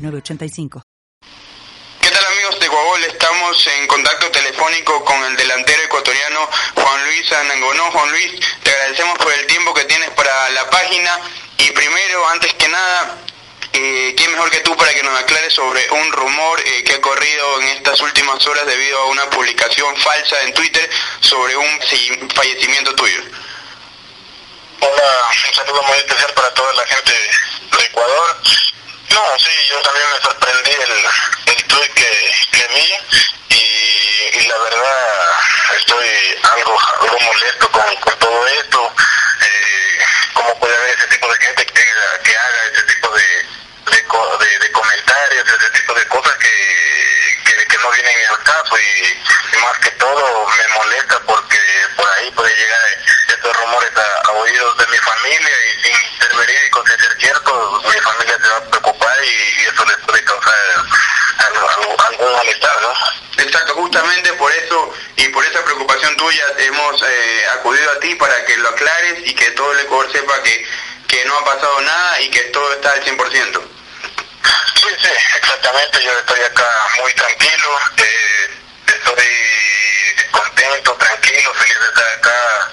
985. ¿Qué tal amigos de Guagol? Estamos en contacto telefónico con el delantero ecuatoriano Juan Luis Anangonó. Juan Luis, te agradecemos por el tiempo que tienes para la página y primero, antes que nada, eh, ¿quién mejor que tú para que nos aclares sobre un rumor eh, que ha corrido en estas últimas horas debido a una publicación falsa en Twitter sobre un fallecimiento tuyo? Hola, un saludo muy especial para toda la gente de Ecuador. No, sí, yo también me sorprendí que, que vi y, y, la verdad estoy algo, algo molesto con, con todo esto. Eh, ¿Cómo puede haber ese tipo de gente que, que haga ese tipo de, de, de, comentarios, ese tipo de cosas que, que, no vienen al caso y, más que todo me molesta ¿no? Exacto, justamente por eso y por esa preocupación tuya hemos eh, acudido a ti para que lo aclares y que todo el Ecuador sepa que, que no ha pasado nada y que todo está al 100%. Sí, sí, exactamente, yo estoy acá muy tranquilo, eh, estoy contento, tranquilo, feliz de estar acá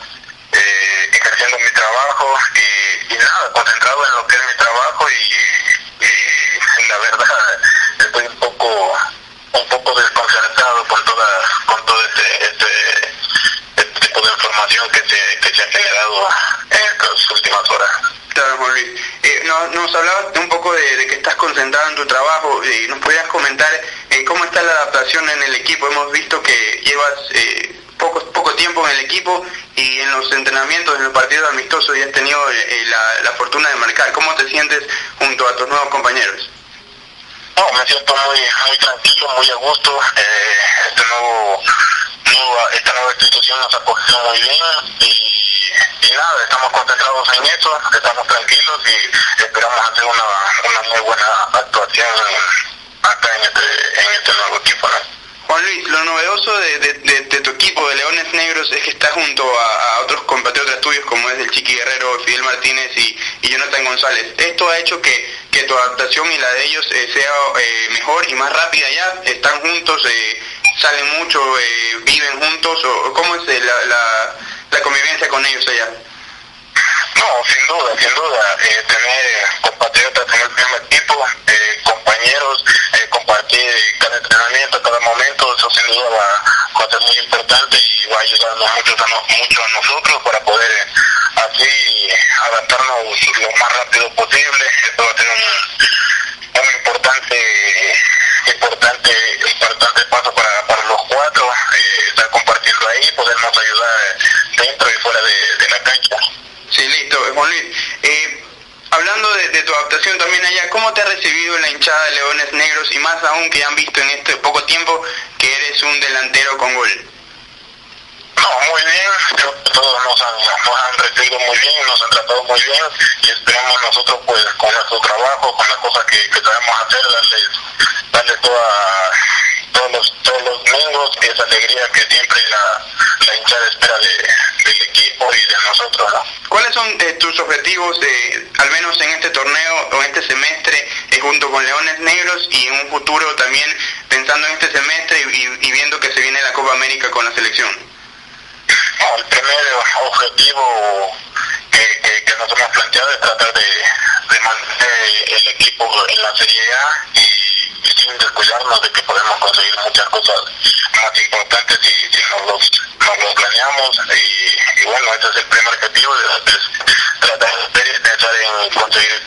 eh, ejerciendo mi trabajo y, y nada, concentrado en lo que es información que se que se ha generado en estas últimas horas claro Juan Luis eh, nos, nos hablabas un poco de, de, que estás concentrado en tu trabajo y eh, nos podrías comentar eh, cómo está la adaptación en el equipo hemos visto que llevas eh, poco, poco tiempo en el equipo y en los entrenamientos, en los partidos amistosos, y has tenido eh, la, la, fortuna de marcar. ¿Cómo te sientes junto a tus nuevos compañeros? No, me siento muy muy tranquilo, muy a gusto. Eh, este nuevo, esta nueva institución nos ha cogido muy bien y, nada, estamos concentrados en eso, estamos tranquilos y esperamos hacer una, una muy buena actuación acá en este, en este nuevo equipo. Juan Luis, lo novedoso de, de, tu equipo de Leones Negros es que está junto a, a, otros compatriotas tuyos como es el Chiqui Guerrero, Fidel Martínez y, y Jonathan González. Esto ha hecho que, que, tu adaptación y la de ellos eh, sea eh, mejor y más rápida ya. Están juntos, eh, salen mucho, eh, viven juntos. O, ¿Cómo es eh, la, la, la, convivencia con ellos allá? No, sin duda, sin duda. Eh, tener compatriotas en el mismo equipo, compañeros, compartir cada entrenamiento, cada momento, eso sin duda va, a ser muy importante y va a ayudarnos mucho a, mucho a nosotros para poder así adaptarnos lo más rápido posible. Esto va a ser un, un importante, importante, importante paso para, para los cuatro, eh, estar compartiendo ahí, podernos ayudar dentro y fuera de, de la cancha. Sí, listo, Juan Luis. Eh, hablando de, tu adaptación también allá, ¿cómo te ha recibido la hinchada de Leones Negros y más aún que han visto en este poco tiempo que eres un delantero con gol? No, muy bien, creo que todos nos han, recibido muy bien, nos han tratado muy bien y esperamos nosotros pues con nuestro trabajo, con las cosas que, que sabemos hacer, darles, darles toda, todos los, todos los domingos esa alegría que siempre la, la hinchada espera de, del equipo y de nosotros, ¿no? ¿Cuáles son eh, tus objetivos, de, al menos en este torneo o en este semestre, eh, junto con Leones Negros y en un futuro también pensando en este semestre y, y viendo que se viene la Copa América con la selección? El primer objetivo que, que, que, nos hemos planteado es tratar de, de mantener el equipo en la Serie A y, y, sin descuidarnos de que podemos conseguir muchas cosas más importantes si, si nos, los, nos planeamos y, bueno, ese es el primer objetivo, de, de tratar de pensar en conseguir